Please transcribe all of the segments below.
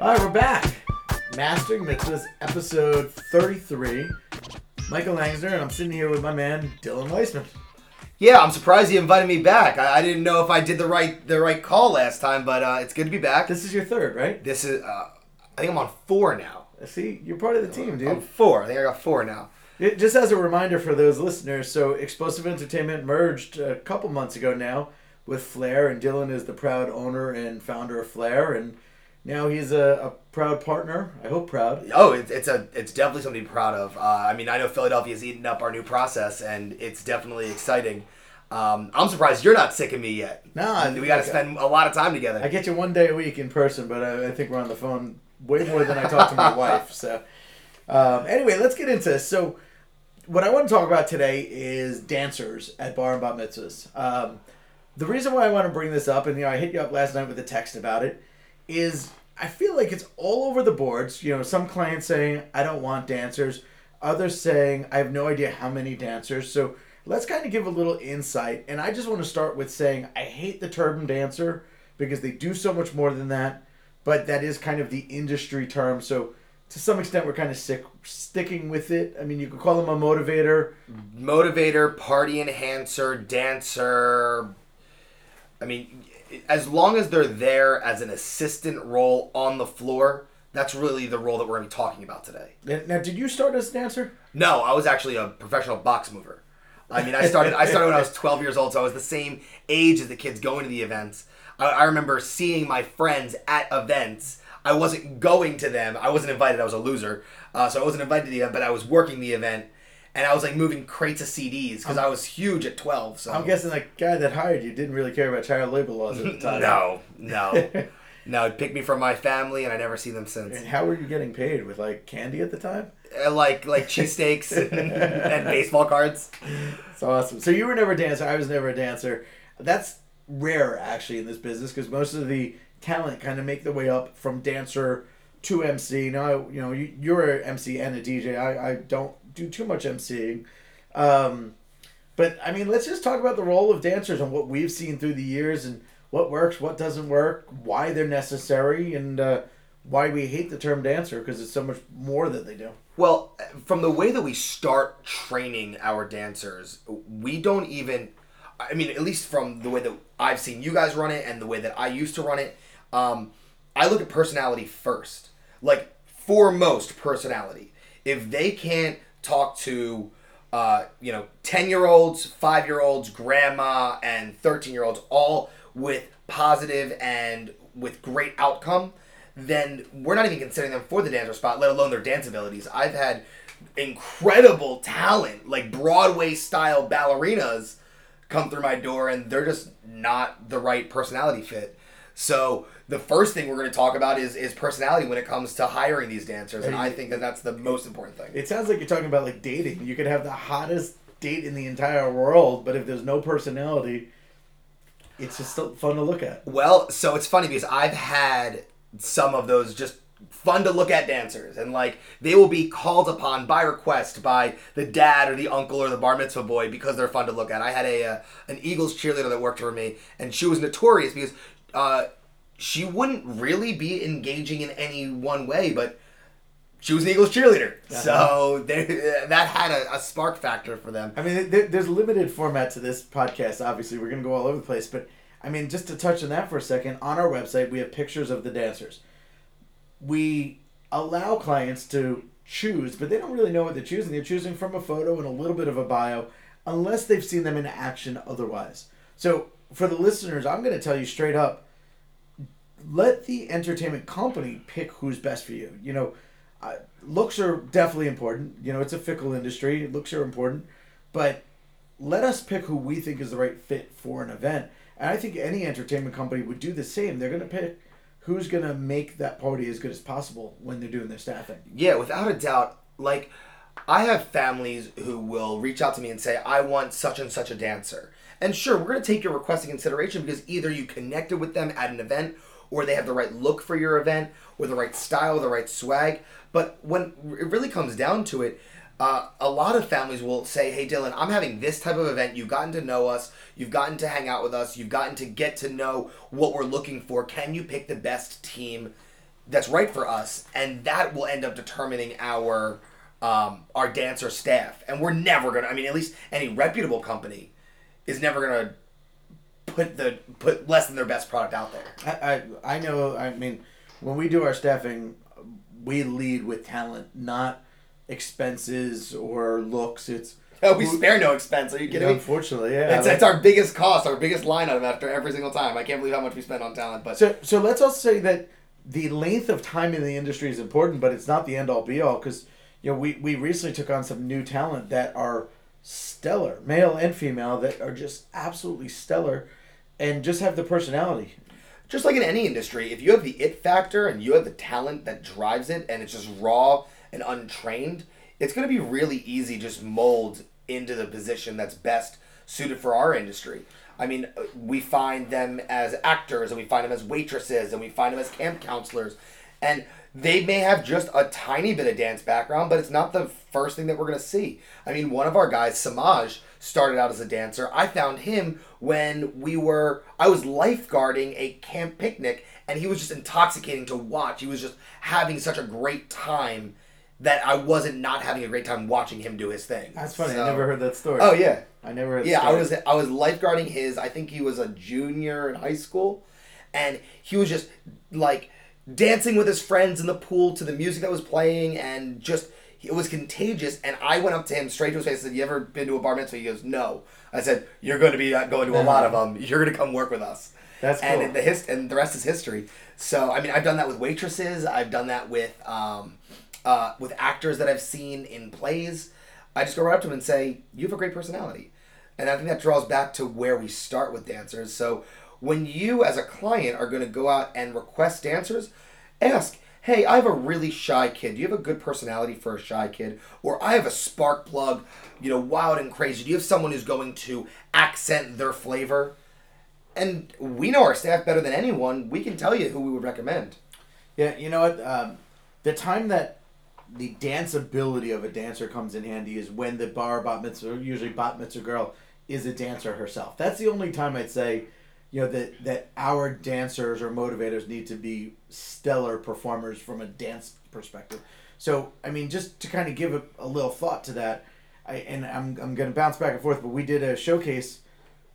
All right, we're back. Mastering Mitzvahs, episode 33. Michael Langsner, and I'm sitting here with my man, Dylan Weissman. Yeah, I'm surprised you invited me back. I, I didn't know if I did the right the right call last time, but uh, it's good to be back. This is your third, right? This is uh, I think I'm on four now. See, you're part of the team, dude. I'm four. I think I got four now. It- just as a reminder for those listeners, so Explosive Entertainment merged a couple months ago now with Flair, and Dylan is the proud owner and founder of Flair, and now he's a, a proud partner. I hope proud. Oh, it's, it's a it's definitely something to be proud of. Uh, I mean, I know Philadelphia's eaten up our new process, and it's definitely exciting. Um, I'm surprised you're not sick of me yet. Nah, we got to spend a lot of time together. I get you one day a week in person, but I, I think we're on the phone way more than I talk to my wife. So, um, anyway, let's get into this. So, what I want to talk about today is dancers at bar and bat mitzvahs. Um, the reason why I want to bring this up, and you know, I hit you up last night with a text about it, is I feel like it's all over the boards. You know, some clients saying I don't want dancers, others saying I have no idea how many dancers. So let's kind of give a little insight. And I just want to start with saying I hate the turban dancer because they do so much more than that. But that is kind of the industry term. So to some extent, we're kind of sick sticking with it. I mean, you could call them a motivator. Motivator, party enhancer, dancer. I mean, as long as they're there as an assistant role on the floor, that's really the role that we're going to be talking about today. Now, did you start as a dancer? No, I was actually a professional box mover. I mean, I started. I started when I was 12 years old, so I was the same age as the kids going to the events. I, I remember seeing my friends at events. I wasn't going to them. I wasn't invited. I was a loser, uh, so I wasn't invited to the event. But I was working the event, and I was like moving crates of CDs because I was huge at 12. So I'm guessing the guy that hired you didn't really care about child labor laws at the time. no, no, no. It picked me from my family, and I never see them since. And how were you getting paid with like candy at the time? Uh, like like cheesesteaks and, and baseball cards. It's awesome. So you were never a dancer. I was never a dancer. That's rare actually in this business because most of the talent kind of make their way up from dancer to MC. Now you know you, you're an MC and a DJ. I, I don't do too much MCing. Um, but I mean, let's just talk about the role of dancers and what we've seen through the years and what works, what doesn't work, why they're necessary, and uh, why we hate the term dancer because it's so much more that they do. Well, from the way that we start training our dancers, we don't even. I mean, at least from the way that I've seen you guys run it and the way that I used to run it, um, I look at personality first. Like, foremost personality. If they can't talk to, uh, you know, 10 year olds, 5 year olds, grandma, and 13 year olds, all with positive and with great outcome, then we're not even considering them for the dancer spot, let alone their dance abilities. I've had incredible talent, like Broadway style ballerinas, come through my door, and they're just not the right personality fit. So the first thing we're going to talk about is is personality when it comes to hiring these dancers, and I think that that's the most important thing. It sounds like you're talking about like dating. You could have the hottest date in the entire world, but if there's no personality, it's just still fun to look at. Well, so it's funny because I've had some of those just fun to look at dancers and like they will be called upon by request by the dad or the uncle or the bar mitzvah boy because they're fun to look at. I had a uh, an Eagles cheerleader that worked for me and she was notorious because uh, she wouldn't really be engaging in any one way, but she was an Eagles cheerleader, uh-huh. so they, uh, that had a, a spark factor for them. I mean, there, there's limited format to this podcast. Obviously, we're gonna go all over the place, but I mean, just to touch on that for a second, on our website we have pictures of the dancers. We allow clients to choose, but they don't really know what they're choosing. They're choosing from a photo and a little bit of a bio, unless they've seen them in action otherwise. So, for the listeners, I'm going to tell you straight up let the entertainment company pick who's best for you. You know, uh, looks are definitely important. You know, it's a fickle industry. Looks are important, but let us pick who we think is the right fit for an event. And I think any entertainment company would do the same. They're going to pick who's gonna make that party as good as possible when they're doing their staffing. Yeah, without a doubt. Like, I have families who will reach out to me and say, I want such and such a dancer. And sure, we're going to take your request in consideration because either you connected with them at an event or they have the right look for your event or the right style, the right swag. But when it really comes down to it, uh, a lot of families will say, Hey, Dylan, I'm having this type of event. You've gotten to know us. You've gotten to hang out with us. You've gotten to get to know what we're looking for. Can you pick the best team that's right for us? And that will end up determining our um, our dancer staff. And we're never gonna. I mean, at least any reputable company is never gonna put the put less than their best product out there. I, I I know. I mean, when we do our staffing, we lead with talent, not expenses or looks. It's Oh, we spare no expense. Are you kidding me? unfortunately, yeah. It's, it's our biggest cost, our biggest line item after every single time. I can't believe how much we spend on talent. But So, so let's also say that the length of time in the industry is important, but it's not the end all be all because you know we, we recently took on some new talent that are stellar, male and female, that are just absolutely stellar, and just have the personality. just like in any industry, if you have the it factor and you have the talent that drives it, and it's just raw and untrained, it's going to be really easy just mold into the position that's best suited for our industry. I mean, uh, we find them as actors, and we find them as waitresses, and we find them as camp counselors, and they may have just a tiny bit of dance background, but it's not the first thing that we're going to see. I mean, one of our guys, Samaj, started out as a dancer. I found him when we were, I was lifeguarding a camp picnic, and he was just intoxicating to watch. He was just having such a great time that I wasn't not having a great time watching him do his thing. That's funny. So- I never heard that story. Oh yeah, I never yeah. I was I was lifeguarding his. I think he was a junior in high school, and he was just like dancing with his friends in the pool to the music that was playing, and just it was contagious. And I went up to him straight to his face and said, "You ever been to a bar mitzvah?" He goes, "No." I said, "You're going to be uh, going to a lot of them. You're going to come work with us." That's and cool. the his- and the rest is history. So I mean, I've done that with waitresses. I've done that with um, uh, with actors that I've seen in plays. I just go right up to them and say, "You have a great personality," and I think that draws back to where we start with dancers. So when you, as a client, are going to go out and request dancers, ask. Hey, I have a really shy kid. Do you have a good personality for a shy kid? Or I have a spark plug, you know, wild and crazy. Do you have someone who's going to accent their flavor? and we know our staff better than anyone. We can tell you who we would recommend. Yeah, you know what? Um, the time that the dance ability of a dancer comes in handy is when the bar bat mitzvah, usually bat mitzvah girl, is a dancer herself. That's the only time I'd say, you know, that that our dancers or motivators need to be stellar performers from a dance perspective. So, I mean, just to kind of give a, a little thought to that, I and I'm I'm gonna bounce back and forth, but we did a showcase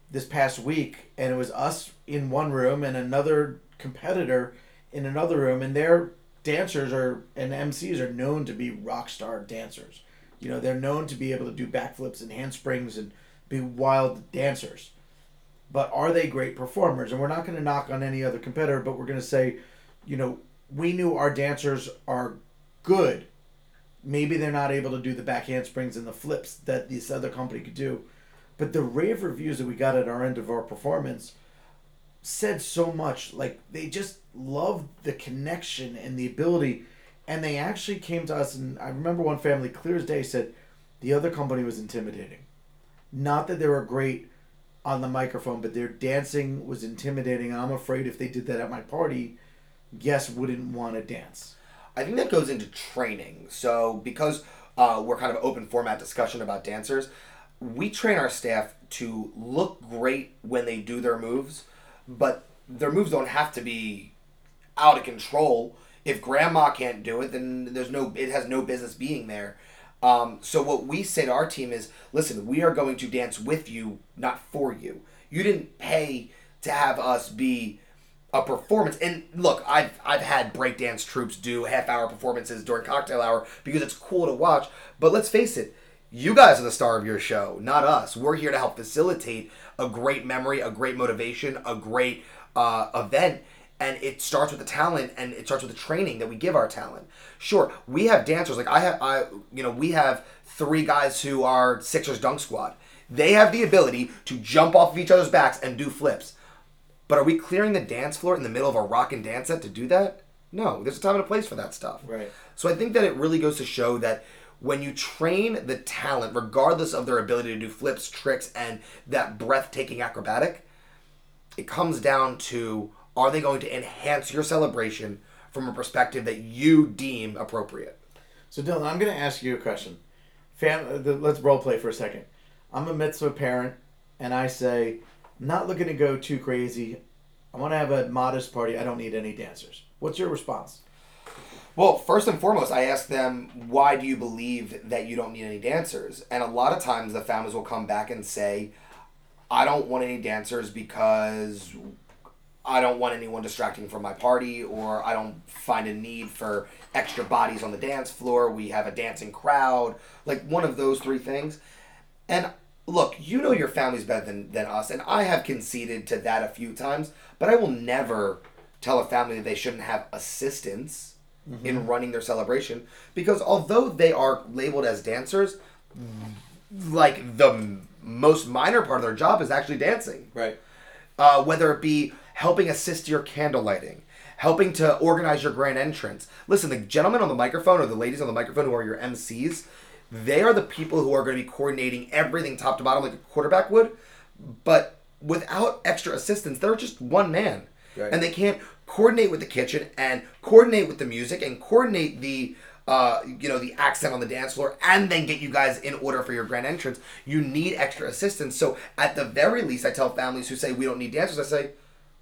this past week, and it was us in one room and another competitor in another room, and their dancers are and MCs are known to be rock star dancers. You know, they're known to be able to do backflips and handsprings and be wild dancers. But are they great performers? And we're not going to knock on any other competitor, but we're going to say, you know, we knew our dancers are good. Maybe they're not able to do the back handsprings and the flips that this other company could do. But the rave reviews that we got at our end of our performance said so much. Like they just loved the connection and the ability, and they actually came to us. And I remember one family, clear as day, said the other company was intimidating. Not that they were great on the microphone, but their dancing was intimidating. I'm afraid if they did that at my party, guests wouldn't want to dance. I think that goes into training. So because uh, we're kind of open format discussion about dancers, we train our staff to look great when they do their moves, but their moves don't have to be out of control. If grandma can't do it, then there's no it has no business being there. Um, so what we say to our team is, listen, we are going to dance with you, not for you. You didn't pay to have us be a performance. And look, I've I've had breakdance troupes do half hour performances during cocktail hour because it's cool to watch. But let's face it, you guys are the star of your show, not us. We're here to help facilitate a great memory, a great motivation, a great uh, event. And it starts with the talent, and it starts with the training that we give our talent. Sure, we have dancers like I have. I you know we have three guys who are Sixers dunk squad. They have the ability to jump off of each other's backs and do flips But are we clearing the dance floor in the middle of a rock and dance set to do that? No, there's a time and a place for that stuff. Right. So I think that it really goes to show that when you train the talent, regardless of their ability to do flips, tricks, and that breathtaking acrobatic, it comes down to are they going to enhance your celebration from a perspective that you deem appropriate? So Dylan, I'm going to ask you a question. Fam, uh, the, let's role play for a second. I'm a mitzvah parent, and I say, I'm not looking to go too crazy. I want to have a modest party. I don't need any dancers. What's your response? Well, first and foremost, I ask them, why do you believe that you don't need any dancers? And a lot of times the families will come back and say, I don't want any dancers because I don't want anyone distracting from my party, or I don't find a need for extra bodies on the dance floor. We have a dancing crowd, like one of those three things. And look, you know your family's better than, than us, and I have conceded to that a few times, but I will never tell a family that they shouldn't have assistance in running their celebration because although they are labeled as dancers, like the m- most minor part of their job is actually dancing Right. uh, whether it be helping assist your candle lighting, helping to organize your grand entrance. Listen, the gentlemen on the microphone or the ladies on the microphone who are your MCs, they are the people who are going to be coordinating everything top to bottom like a quarterback would, but without extra assistance, they're just one man. Right. And they can't coordinate with the kitchen and coordinate with the music and coordinate the uh, you know, the accent on the dance floor, and then get you guys in order for your grand entrance. You need extra assistance. So at the very least, I tell families who say we don't need dancers, I say,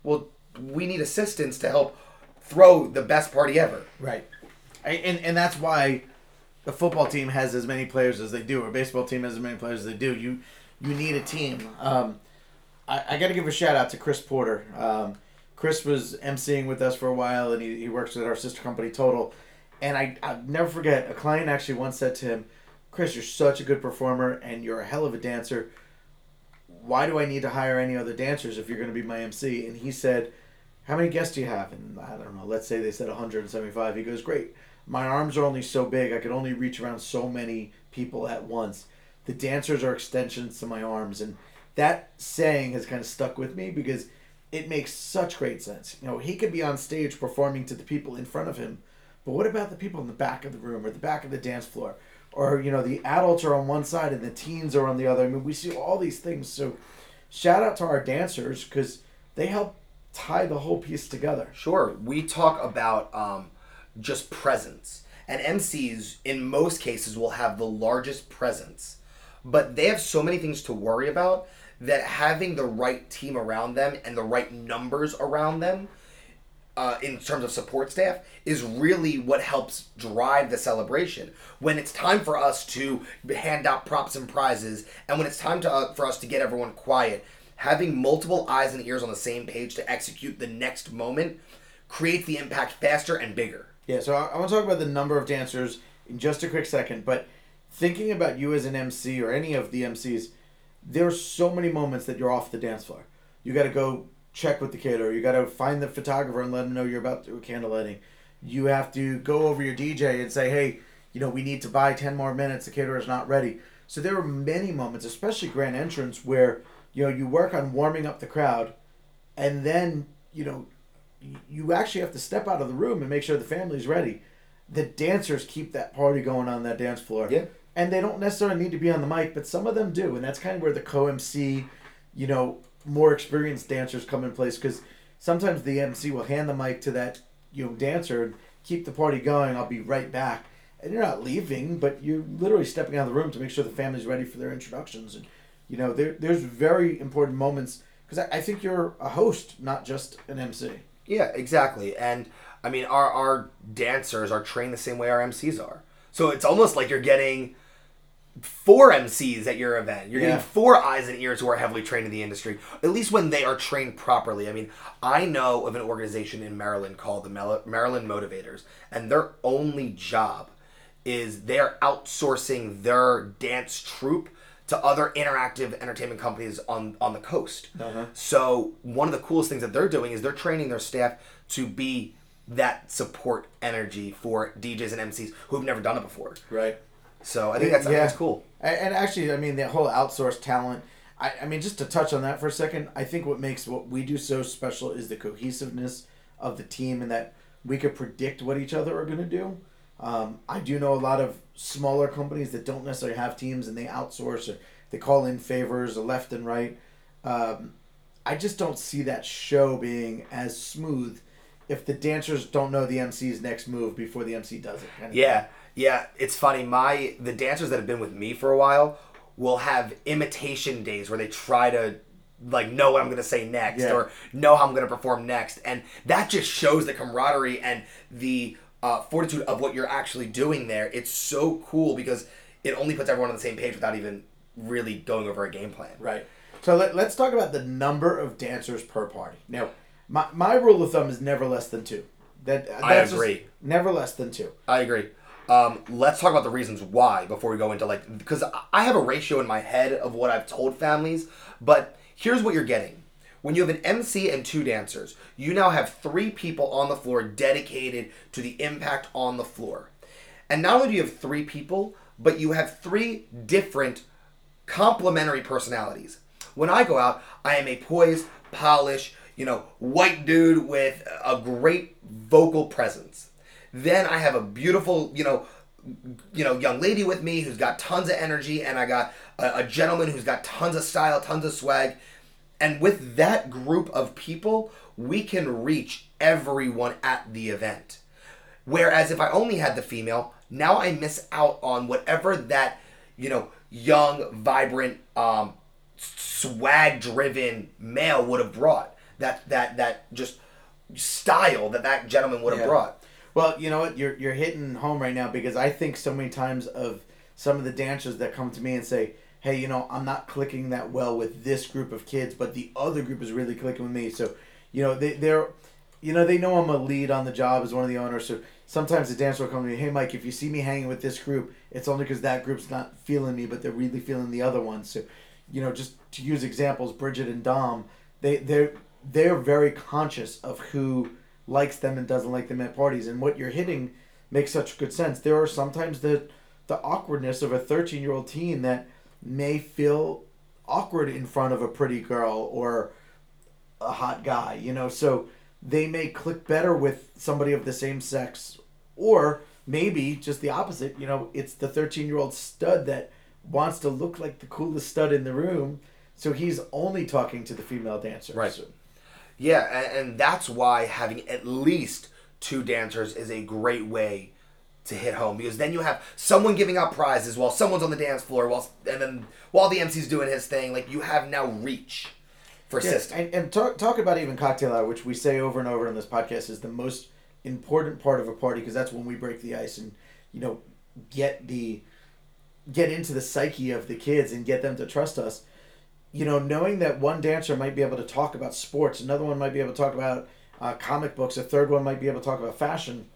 well, we need assistance to help throw the best party ever. Right. And and that's why the football team has as many players as they do, or baseball team has as many players as they do. You you need a team. Um, I, I got to give a shout out to Chris Porter. Um, Chris was emceeing with us for a while, and he, he works with our sister company Total. And I I'll never forget a client actually once said to him, "Chris, you're such a good performer, and you're a hell of a dancer. Why do I need to hire any other dancers if you're going to be my MC?" And he said, "How many guests do you have?" And I don't know. Let's say they said 175. He goes, "Great. My arms are only so big. I can only reach around so many people at once. The dancers are extensions to my arms." And that saying has kind of stuck with me because it makes such great sense. You know, he could be on stage performing to the people in front of him, but what about the people in the back of the room or the back of the dance floor? Or, you know, the adults are on one side and the teens are on the other. I mean, we see all these things. So, shout out to our dancers because they help tie the whole piece together. Sure, we talk about um, just presence, and MCs in most cases will have the largest presence, but they have so many things to worry about that having the right team around them and the right numbers around them uh, in terms of support staff is really what helps drive the celebration. When it's time for us to hand out props and prizes, and when it's time to, uh, for us to get everyone quiet, having multiple eyes and ears on the same page to execute the next moment creates the impact faster and bigger. Yeah, so I, I want to talk about the number of dancers in just a quick second, but thinking about you as an MC or any of the MCs, there's so many moments that you're off the dance floor. You got to go check with the caterer. You got to find the photographer and let them know you're about to do a candle lighting. You have to go over your DJ and say, hey, you know, we need to buy 10 more minutes. The caterer's not ready. So there are many moments, especially grand entrance, where, you know, you work on warming up the crowd and then, you know, you actually have to step out of the room and make sure the family's ready. The dancers keep that party going on that dance floor. Yeah. And they don't necessarily need to be on the mic, but some of them do. And that's kind of where the co MC, you know, more experienced dancers come in place because sometimes the MC will hand the mic to that, you know, dancer and keep the party going. I'll be right back. And you're not leaving, but you're literally stepping out of the room to make sure the family's ready for their introductions. And, you know, there, there's very important moments because I, I think you're a host, not just an MC. Yeah, exactly. And I mean, our our dancers are trained the same way our MCs are. So it's almost like you're getting four MCs at your event. You're Yeah. getting four eyes and ears who are heavily trained in the industry, at least when they are trained properly. I mean, I know of an organization in Maryland called the Maryland Motivators, and their only job is they're outsourcing their dance troupe to other interactive entertainment companies on on the coast. Uh-huh. So one of the coolest things that they're doing is they're training their staff to be that support energy for DJs and MCs who've never done it before. Right. So I think that's I think that's cool. And, actually, I mean, the whole outsourced talent. I, I mean, just to touch on that for a second, I think what makes what we do so special is the cohesiveness of the team and that we could predict what each other are going to do. Um, I do know a lot of smaller companies that don't necessarily have teams and they outsource or they call in favors left and right. Um, I just don't see that show being as smooth if the dancers don't know the MC's next move before the MC does it. kind of Yeah, yeah. It's funny. My the dancers that have been with me for a while will have imitation days where they try to like know what I'm gonna say next Yeah. or know how I'm gonna perform next, and that just shows the camaraderie and the uh, fortitude of what you're actually doing there. It's so cool because it only puts everyone on the same page without even really going over a game plan. Right. So let, let's talk about the number of dancers per party. Now, my, my rule of thumb is never less than two. That I agree. never less than two. I agree. Um, let's talk about the reasons why before we go into like because I have a ratio in my head of what I've told families, but here's what you're getting. When you have an MC and two dancers, you now have three people on the floor dedicated to the impact on the floor. And not only do you have three people, but you have three different complementary personalities. When I go out, I am a poised, polished, you know, white dude with a great vocal presence. Then I have a beautiful, you know, you know, young lady with me who's got tons of energy, and I got a, a gentleman who's got tons of style, tons of swag. And with that group of people, we can reach everyone at the event. Whereas if I only had the female, now I miss out on whatever that, you know, young, vibrant, um, swag driven male would have brought. That that that just style that that gentleman would have Yeah. brought. Well, you know what? You're you're hitting home right now because I think so many times of some of the dancers that come to me and say, "Hey, you know, I'm not clicking that well with this group of kids, but the other group is really clicking with me." So, you know, they they're, you know, they know I'm a lead on the job as one of the owners. So sometimes the dancer will come to me, "Hey, Mike, if you see me hanging with this group, it's only because that group's not feeling me, but they're really feeling the other one." So, you know, just to use examples, Bridget and Dom, they they're they're very conscious of who likes them and doesn't like them at parties. And what you're hitting makes such good sense. There are sometimes the the awkwardness of a 13 year old teen that may feel awkward in front of a pretty girl or a hot guy you know? So they may click better with somebody of the same sex or maybe just the opposite you know? It's the 13 year old stud that wants to look like the coolest stud in the room so he's only talking to the female dancers. Right. Yeah, and, and that's why having at least two dancers is a great way to hit home because then you have someone giving out prizes while someone's on the dance floor while and then while the MC's doing his thing like you have now reach for Yeah, system. and, and talk, talk about even cocktail hour, which we say over and over in this podcast is the most important part of a party because that's when we break the ice and you know get the get into the psyche of the kids and get them to trust us. You know, knowing that one dancer might be able to talk about sports, another one might be able to talk about uh, comic books, a third one might be able to talk about fashion.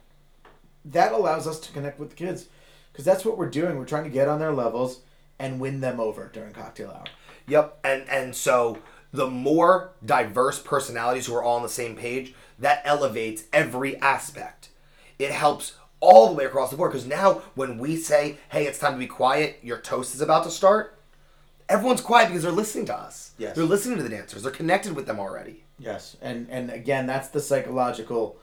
That allows us to connect with the kids because that's what we're doing. We're trying to get on their levels and win them over during cocktail hour. Yep, and and so the more diverse personalities who are all on the same page, that elevates every aspect. It helps all the way across the board because now when we say, "Hey, it's time to be quiet. Your toast is about to start," everyone's quiet because they're listening to us. Yes. they're listening to the dancers. They're connected with them already. Yes, and and again, that's the psychological,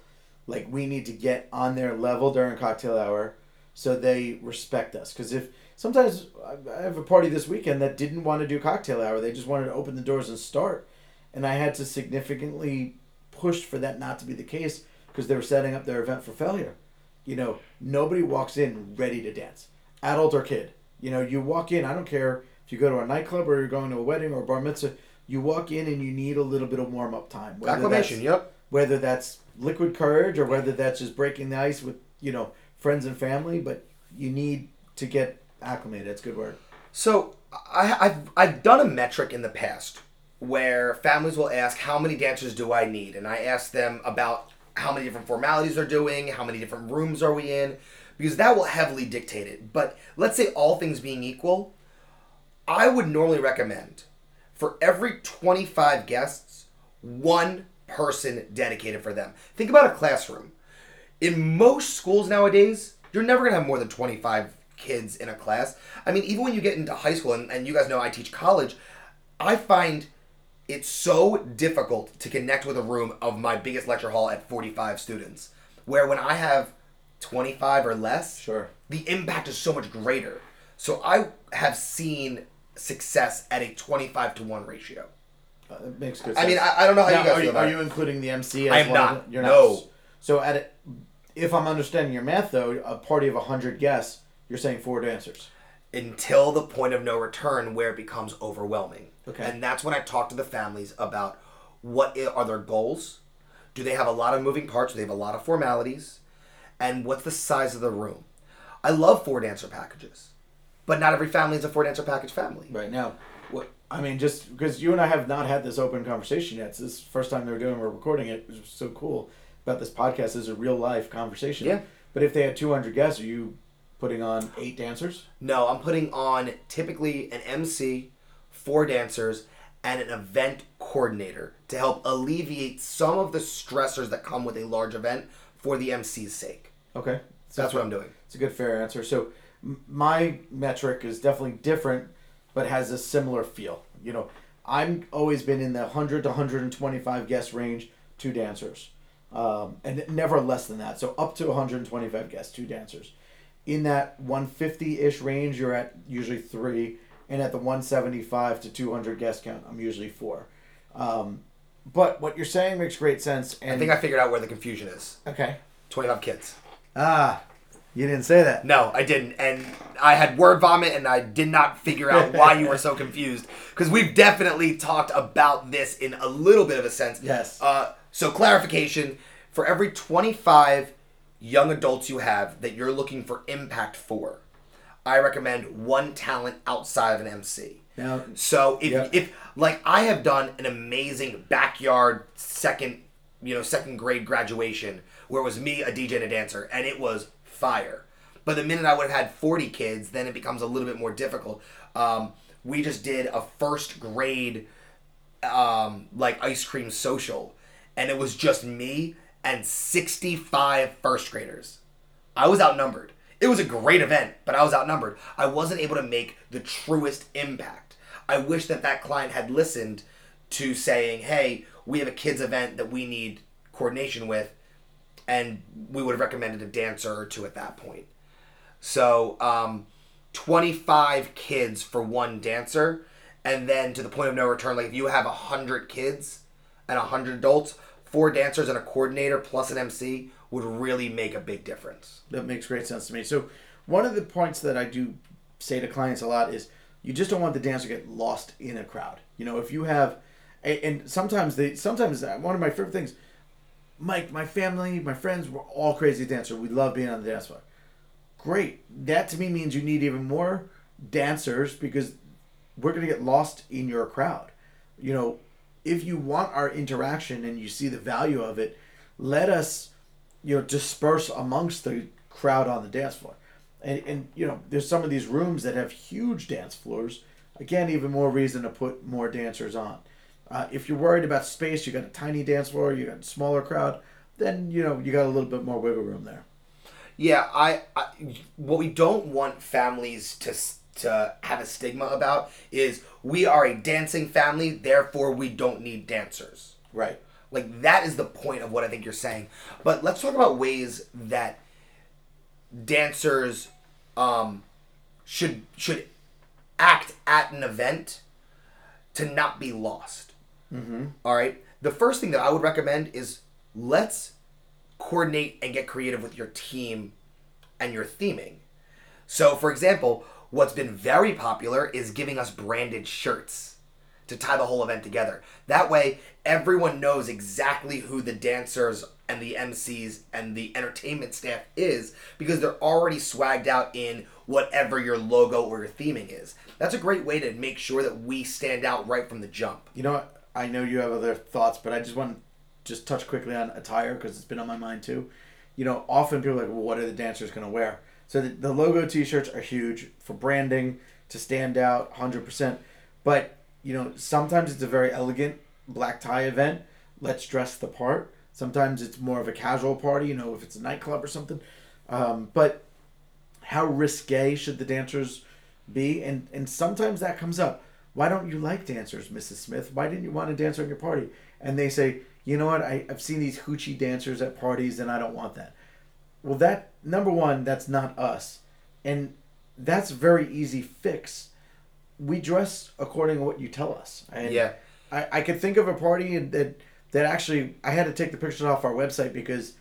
like we need to get on their level during cocktail hour, so they respect us. Because if sometimes I- I have a party this weekend that didn't want to do cocktail hour, they just wanted to open the doors and start, and I had to significantly push for that not to be the case because they were setting up their event for failure. You know, nobody walks in ready to dance, adult or kid. You know, you walk in. I don't care if you go to a nightclub or you're going to a wedding or a bar mitzvah. You walk in and you need a little bit of warm up time. whether Acclamation. that's- Yep. Whether that's liquid courage or whether that's just breaking the ice with you know friends and family, but you need to get acclimated. That's a good word. So I, I've I've done a metric in the past where families will ask how many dancers do I need, and I ask them about how many different formalities they're doing, how many different rooms are we in, because that will heavily dictate it. But let's say all things being equal, I would normally recommend for every 25 guests, one person dedicated for them. Think about a classroom. In most schools nowadays, you're never going to have more than 25 kids in a class. I mean, even when you get into high school, and, and you guys know I teach college, I find it's so difficult to connect with a room of my biggest lecture hall at 45 students, where when I have 25 or less, Sure. the impact is so much greater. So I have seen success at a 25 to 1 ratio. Uh, that makes good I mean, I, I don't know how Now, you guys are, you, are you including the MC? As I am one of not. the- You're No. not. So at a, if I'm understanding your math though, a party of hundred guests, you're saying four dancers. until the point of no return where it becomes overwhelming. Okay. And that's when I talk to the families about what are their goals? Do they have a lot of moving parts? Do they have a lot of formalities? And what's the size of the room? I love four dancer packages, but not every family is a four dancer package family. Right now, what I mean, just because you and I have not had this open conversation yet, so this is the first time they're doing, we're recording it. It's so cool about this podcast is a real life conversation. Yeah. But if they had 200 guests, are you putting on eight dancers? No, I'm putting on typically an MC, four dancers, and an event coordinator to help alleviate some of the stressors that come with a large event for the MC's sake. Okay. So That's what I'm doing. It's a good fair answer. So my metric is definitely different, but has a similar feel. You know, I'm always been in the 100 to 125 guest range, two dancers, um, and never less than that. So up to 125 guests, two dancers. In that 150 ish range, you're at usually three, and at the 175 to 200 guest count, I'm usually four. Um, but what you're saying makes great sense. And I think I figured out where the confusion is. okay. 25 kids. Ah, you didn't say that. No, I didn't. And I had word vomit and I did not figure out why you were so confused. Because we've definitely talked about this in a little bit of a sense. Yes. Uh, so, clarification for every 25 young adults you have that you're looking for impact for, I recommend one talent outside of an MC. Now, So if Yeah. if like I have done an amazing backyard second you know second grade graduation where it was me a DJ and a dancer and it was fire. But the minute I would have had forty kids, then it becomes a little bit more difficult. Um, we just did a first grade um, like ice cream social, and it was just me and 65 first graders. I was outnumbered. It was a great event, but I was outnumbered. I wasn't able to make the truest impact. I wish that that client had listened to saying, "Hey, we have a kids event that we need coordination with," and we would have recommended a dancer or two at that point. So, um, 25 kids for one dancer, and then to the point of no return, like if you have 100 kids and 100 adults, four dancers and a coordinator plus an MC would really make a big difference. That makes great sense to me. So, one of the points that I do say to clients a lot is you just don't want the dancer to get lost in a crowd. You know, if you have, and sometimes they, sometimes uh, one of my favorite things, Mike, my family, my friends, we're all crazy dancers. We love being on the dance floor. Great. That to me means you need even more dancers because we're going to get lost in your crowd. You know, if you want our interaction and you see the value of it, let us, you know, disperse amongst the crowd on the dance floor. And, and you know, there's some of these rooms that have huge dance floors. Again, even more reason to put more dancers on. Uh, if you're worried about space, you got a tiny dance floor, you got a smaller crowd, then you know you got a little bit more wiggle room there. Yeah, I, I what we don't want families to to have a stigma about is we are a dancing family, therefore we don't need dancers. Right. Like that is the point of what I think you're saying. But let's talk about ways that dancers um, should should act at an event to not be lost. Mm-hmm. right. The first thing that I would recommend is let's coordinate and get creative with your team and your theming. So, for example, what's been very popular is giving us branded shirts to tie the whole event together. That way, everyone knows exactly who the dancers and the MCs and the entertainment staff is because they're already swagged out in whatever your logo or your theming is. That's a great way to make sure that we stand out right from the jump. You know what? I know you have other thoughts, but I just want to just touch quickly on attire because it's been on my mind too. You know, often people are like, well, what are the dancers going to wear? So the, the logo T-shirts are huge for branding to stand out, hundred percent. But you know, sometimes it's a very elegant black tie event. Let's dress the part. Sometimes it's more of a casual party. You know, if it's a nightclub or something. Um, but how risque should the dancers be? And and sometimes that comes up. Why don't you like dancers, Mrs. Smith? Why didn't you want a dancer at your party? And they say, you know what? I, I've seen these hoochie dancers at parties and I don't want that. Well, that, number one, that's not us. And that's a very easy fix. We dress according to what you tell us. And Yeah. I, I could think of a party that that actually I had to take the pictures off our website because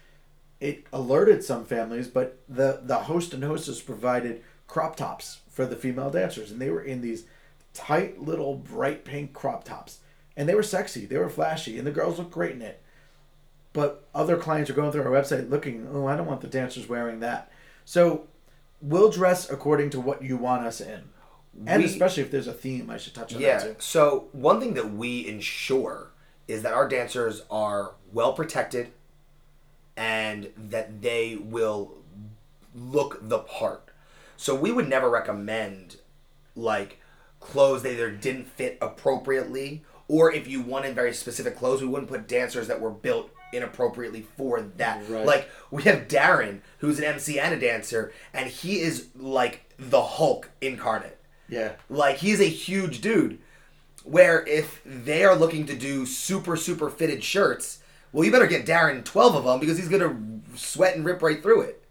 it alerted some families, but the the host and hostess provided crop tops for the female dancers, and they were in these tight little bright pink crop tops, and they were sexy, they were flashy, and the girls looked great in it. But other clients are going through our website looking, oh, I don't want the dancers wearing that. So we'll dress according to what you want us in. And We- especially if there's a theme, I should touch on Yeah. that too. So one thing that we ensure is that our dancers are well protected and that they will look the part. So we would never recommend like clothes that either didn't fit appropriately or if you wanted very specific clothes, we wouldn't put dancers that were built inappropriately for that. Right. Like we have Darren, who's an MC and a dancer, and he is like the Hulk incarnate. Yeah. Like he's a huge dude. Where if they are looking to do super super fitted shirts, well, you better get Darren twelve of them because he's gonna sweat and rip right through it.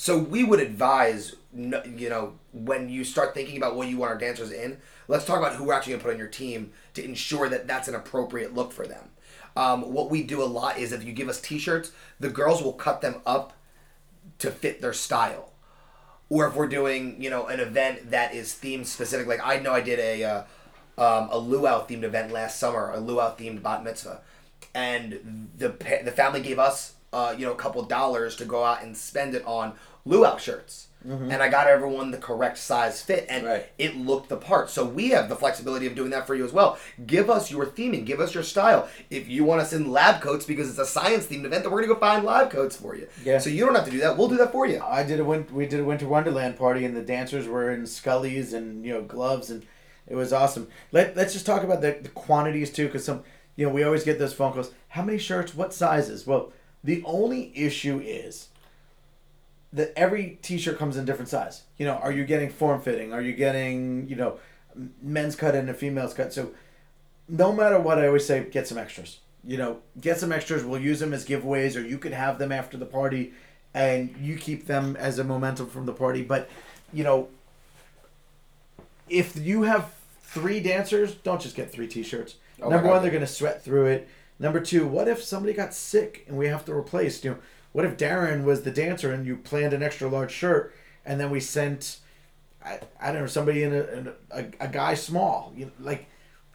So we would advise, you know, when you start thinking about what you want our dancers in, let's talk about who we're actually gonna put on your team to ensure that that's an appropriate look for them. Um, what we do a lot is if you give us T-shirts, the girls will cut them up to fit their style or if we're doing you know an event that is themed specific like i know i did a uh, um, a luau themed event last summer a luau themed bat mitzvah and the the family gave us uh, you know a couple dollars to go out and spend it on luau shirts mm-hmm. and i got everyone the correct size fit and Right. it looked the part so we have the flexibility of doing that for you as well give us your theming give us your style if you want us in lab coats because it's a science themed event then we're gonna go find lab coats for you Yeah. so you don't have to do that we'll do that for you I did a win- we did a winter wonderland party and the dancers were in scullies and you know gloves and it was awesome. Let let's just talk about the, the quantities too because some you know we always get those phone calls. How many shirts? What sizes? Well, the only issue is that every t-shirt comes in different size. You know, are you getting form fitting? Are you getting you know men's cut and a female's cut? So no matter what, I always say get some extras. You know, get some extras. We'll use them as giveaways, or you could have them after the party, and you keep them as a momentum from the party. But you know, if you have three dancers, don't just get three T-shirts. Oh Number one, they're going to sweat through it. Number two, what if somebody got sick and we have to replace? You know, what if Darren was the dancer and you planned an extra large shirt, and then we sent, I, I don't know, somebody in a, in a, a guy small. You know, like,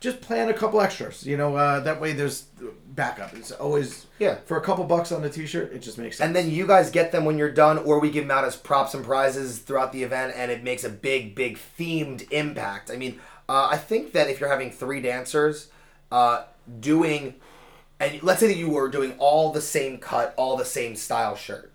just plan a couple extras. You know, uh, that way there's backup. It's always Yeah. for a couple bucks on the T-shirt. It just makes sense. And then you guys get them when you're done, or we give them out as props and prizes throughout the event, and it makes a big, big themed impact. I mean, uh, I think that if you're having three dancers, uh, doing, and let's say that you were doing all the same cut, all the same style shirt,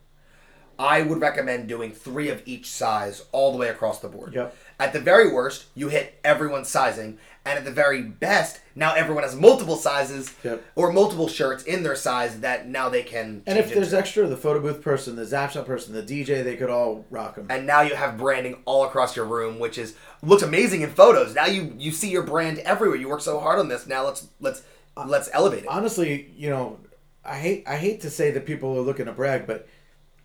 I would recommend doing three of each size all the way across the board. Yep. At the very worst, you hit everyone's sizing, and at the very best, now everyone has multiple sizes Yep. or multiple shirts in their size that now they can. and if there's into. extra, the photo booth person, the zap shop person, the DJ, they could all rock them. and now you have branding all across your room, which is looks amazing in photos. Now you you see your brand everywhere. You work so hard on this. Now let's let's let's elevate it. honestly, you know, I hate I hate to say that people are looking to brag, but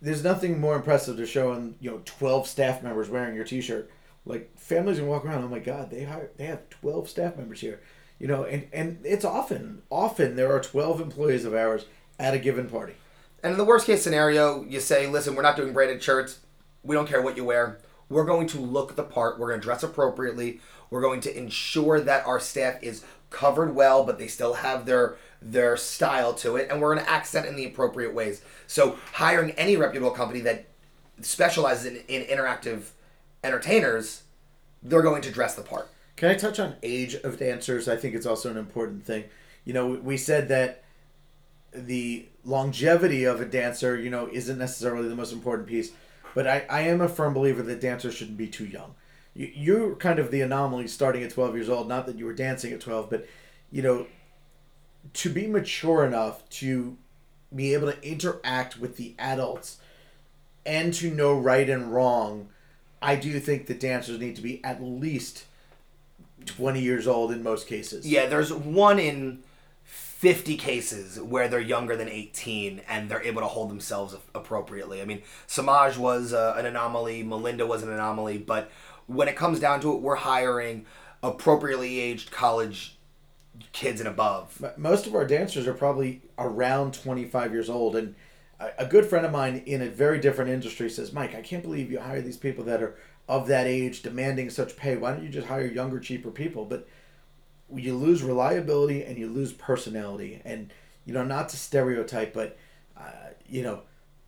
there's nothing more impressive to showing you know 12 staff members wearing your T-shirt. Like families can walk around. Oh my God, they hire, they have 12 staff members here. You know, and and it's often often there are 12 employees of ours at a given party. And in the worst case scenario, you say, listen, we're not doing branded shirts. We don't care what you wear. We're going to look the part. We're going to dress appropriately. We're going to ensure that our staff is covered well, but they still have their their style to it, and we're going to accent in the appropriate ways. So hiring any reputable company that specializes in, in interactive entertainers, they're going to dress the part. Can I touch on age of dancers? I think it's also an important thing. You know, we said that the longevity of a dancer, you know, isn't necessarily the most important piece, but I, I am a firm believer that dancers shouldn't be too young. You, you're kind of the anomaly starting at 12 years old, not that you were dancing at 12, but, you know, to be mature enough to be able to interact with the adults and to know right and wrong, I do think that dancers need to be at least 20 years old in most cases. Yeah, there's one in 50 cases where they're younger than 18 and they're able to hold themselves appropriately. I mean, Samaj was uh, an anomaly, Melinda was an anomaly, but when it comes down to it, we're hiring appropriately aged college kids and above. Most of our dancers are probably around 25 years old. And a, a good friend of mine in a very different industry says, Mike, I can't believe you hire these people that are of that age demanding such pay. Why don't you just hire younger, cheaper people? But you lose reliability and you lose personality. And, you know, not to stereotype, but, uh, you know,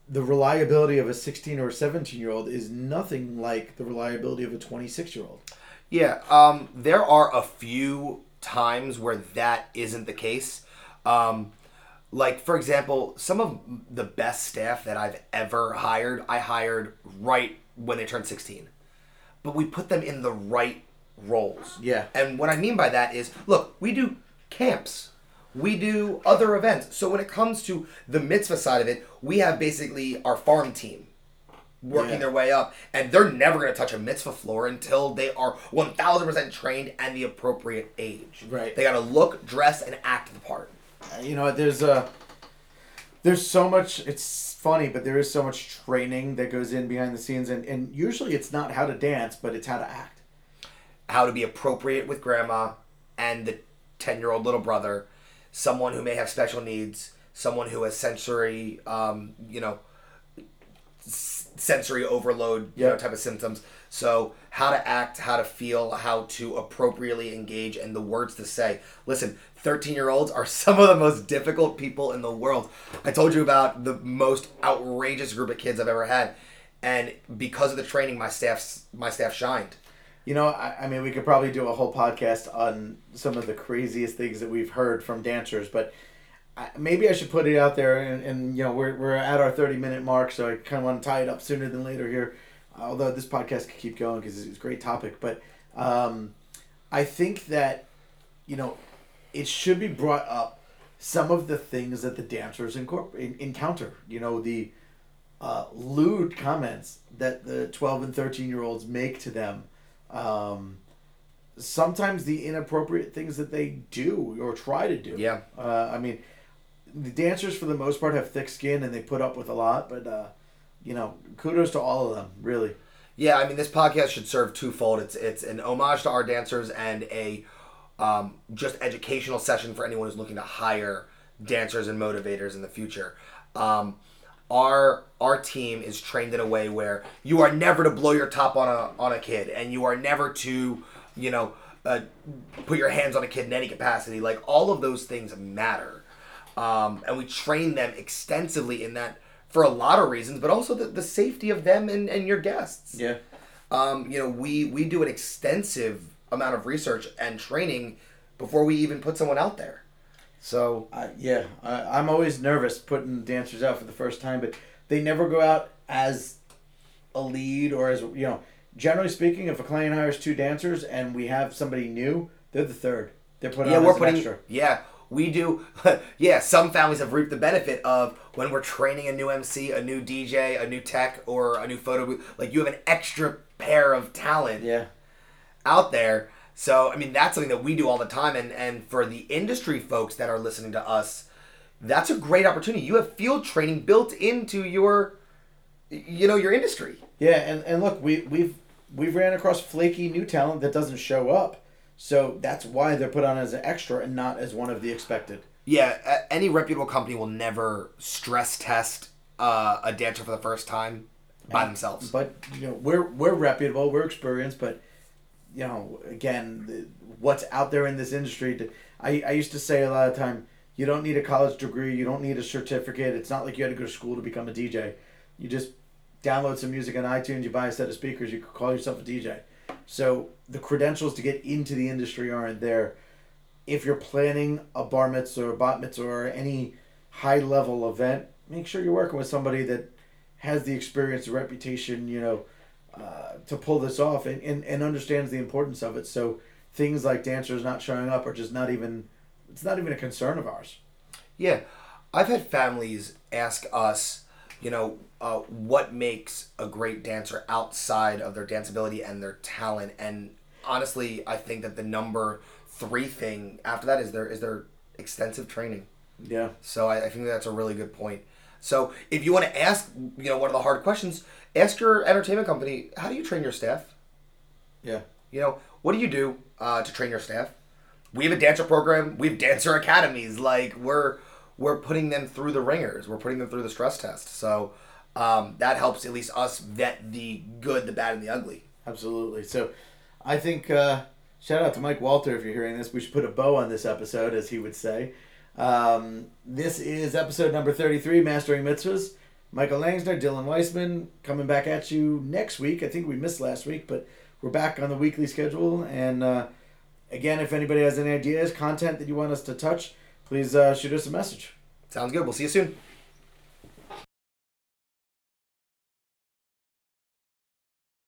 the reliability of a 16 or 17 year old is nothing like the reliability of a 26 year old. Yeah, um, there are a few times where that isn't the case. Um, like, for example, some of the best staff that I've ever hired, I hired right when they turned 16. But we put them in the right roles. Yeah. And what I mean by that is, look, we do camps. We do other events. So when it comes to the mitzvah side of it, we have basically our farm team working Yeah. their way up, and they're never going to touch a mitzvah floor until they are 1000% trained and the appropriate age. Right. They got to look, dress, and act the part. Uh, you know there's a there's so much it's funny but there is so much training that goes in behind the scenes and, and usually it's not how to dance but it's how to act How to be appropriate with grandma and the 10 year old little brother, someone who may have special needs, someone who has sensory, um, you know, s- sensory overload, you know, type of symptoms. So, how to act, how to feel, how to appropriately engage, and the words to say. Listen, 13 year olds are some of the most difficult people in the world. I told you about the most outrageous group of kids I've ever had. And because of the training, my staff's my staff shined. You know I, I mean we could probably do a whole podcast on some of the craziest things that we've heard from dancers but I, maybe i should put it out there and, and you know we're, we're at our 30 minute mark so i kind of want to tie it up sooner than later here although this podcast could keep going because it's a great topic but um, i think that you know it should be brought up some of the things that the dancers incorpor- in, encounter. You know, the uh, lewd comments that the 12 and 13 year olds make to them. Um, sometimes the inappropriate things that they do or try to do. Yeah. Uh, I mean, the dancers for the most part have thick skin and they put up with a lot, but, uh, you know, kudos to all of them, really. Yeah, I mean, this podcast should serve twofold. It's it's an homage to our dancers and a um, just educational session for anyone who's looking to hire dancers and motivators in the future. Um, our our team is trained in a way where you are never to blow your top on a on a kid, and you are never to you know uh, put your hands on a kid in any capacity. Like all of those things matter, um, and we train them extensively in that for a lot of reasons, but also the, the safety of them and, and your guests Yeah. um, you know, we we do an extensive amount of research and training before we even put someone out there. So yeah, I, I'm always nervous putting dancers out for the first time, but they never go out as a lead or as you know. Generally speaking, if a client hires two dancers and we have somebody new, they're the third. They're put yeah, on we're putting extra. yeah we do yeah. Some families have reaped the benefit of when we're training a new MC, a new DJ, a new tech, or a new photo booth. Like you have an extra pair of talent Yeah, out there. So I mean that's something that we do all the time, and and for the industry folks that are listening to us, that's a great opportunity. You have field training built into your, you know, your industry. yeah, and, and look, we we've we've ran across flaky new talent that doesn't show up, so that's why they're put on as an extra and not as one of the expected. Yeah, any reputable company will never stress test uh, a dancer for the first time by themselves. But you know, we're we're reputable, we're experienced, but you know, again, the, what's out there in this industry? To, I I used to say a lot of time, you don't need a college degree, you don't need a certificate. It's not like you had to go to school to become a DJ. You just download some music on iTunes, you buy a set of speakers, you call yourself a DJ. So the credentials to get into the industry aren't there. If you're planning a bar mitzvah or a bat mitzvah or any high level event, make sure you're working with somebody that has the experience, the reputation, you know, uh, to pull this off and, and, and understands the importance of it. So things like dancers not showing up are just not even, it's not even a concern of ours. Yeah, I've had families ask us, you know, uh, what makes a great dancer outside of their danceability and their talent, and honestly, I think that the number three thing after that is their is their extensive training. Yeah. So I, I think that's a really good point. So if you want to ask, you know, one of the hard questions, ask your entertainment company, how do you train your staff? Yeah. You know, what do you do uh, to train your staff? We have a dancer program. We have dancer academies. Like we're we're putting them through the ringers. We're putting them through the stress test. So um, that helps at least us vet the good, the bad, and the ugly. Absolutely. So, I think uh, shout out to Mike Walter if you're hearing this. We should put a bow on this episode, as he would say. Um, this is episode number 33, Mastering Mitzvahs. Michael Langsner, Dylan Weissman, coming back at you next week. I think we missed last week, but we're back on the weekly schedule. And uh, again, if anybody has any ideas, content that you want us to touch, please uh, shoot us a message. Sounds good. We'll see you soon.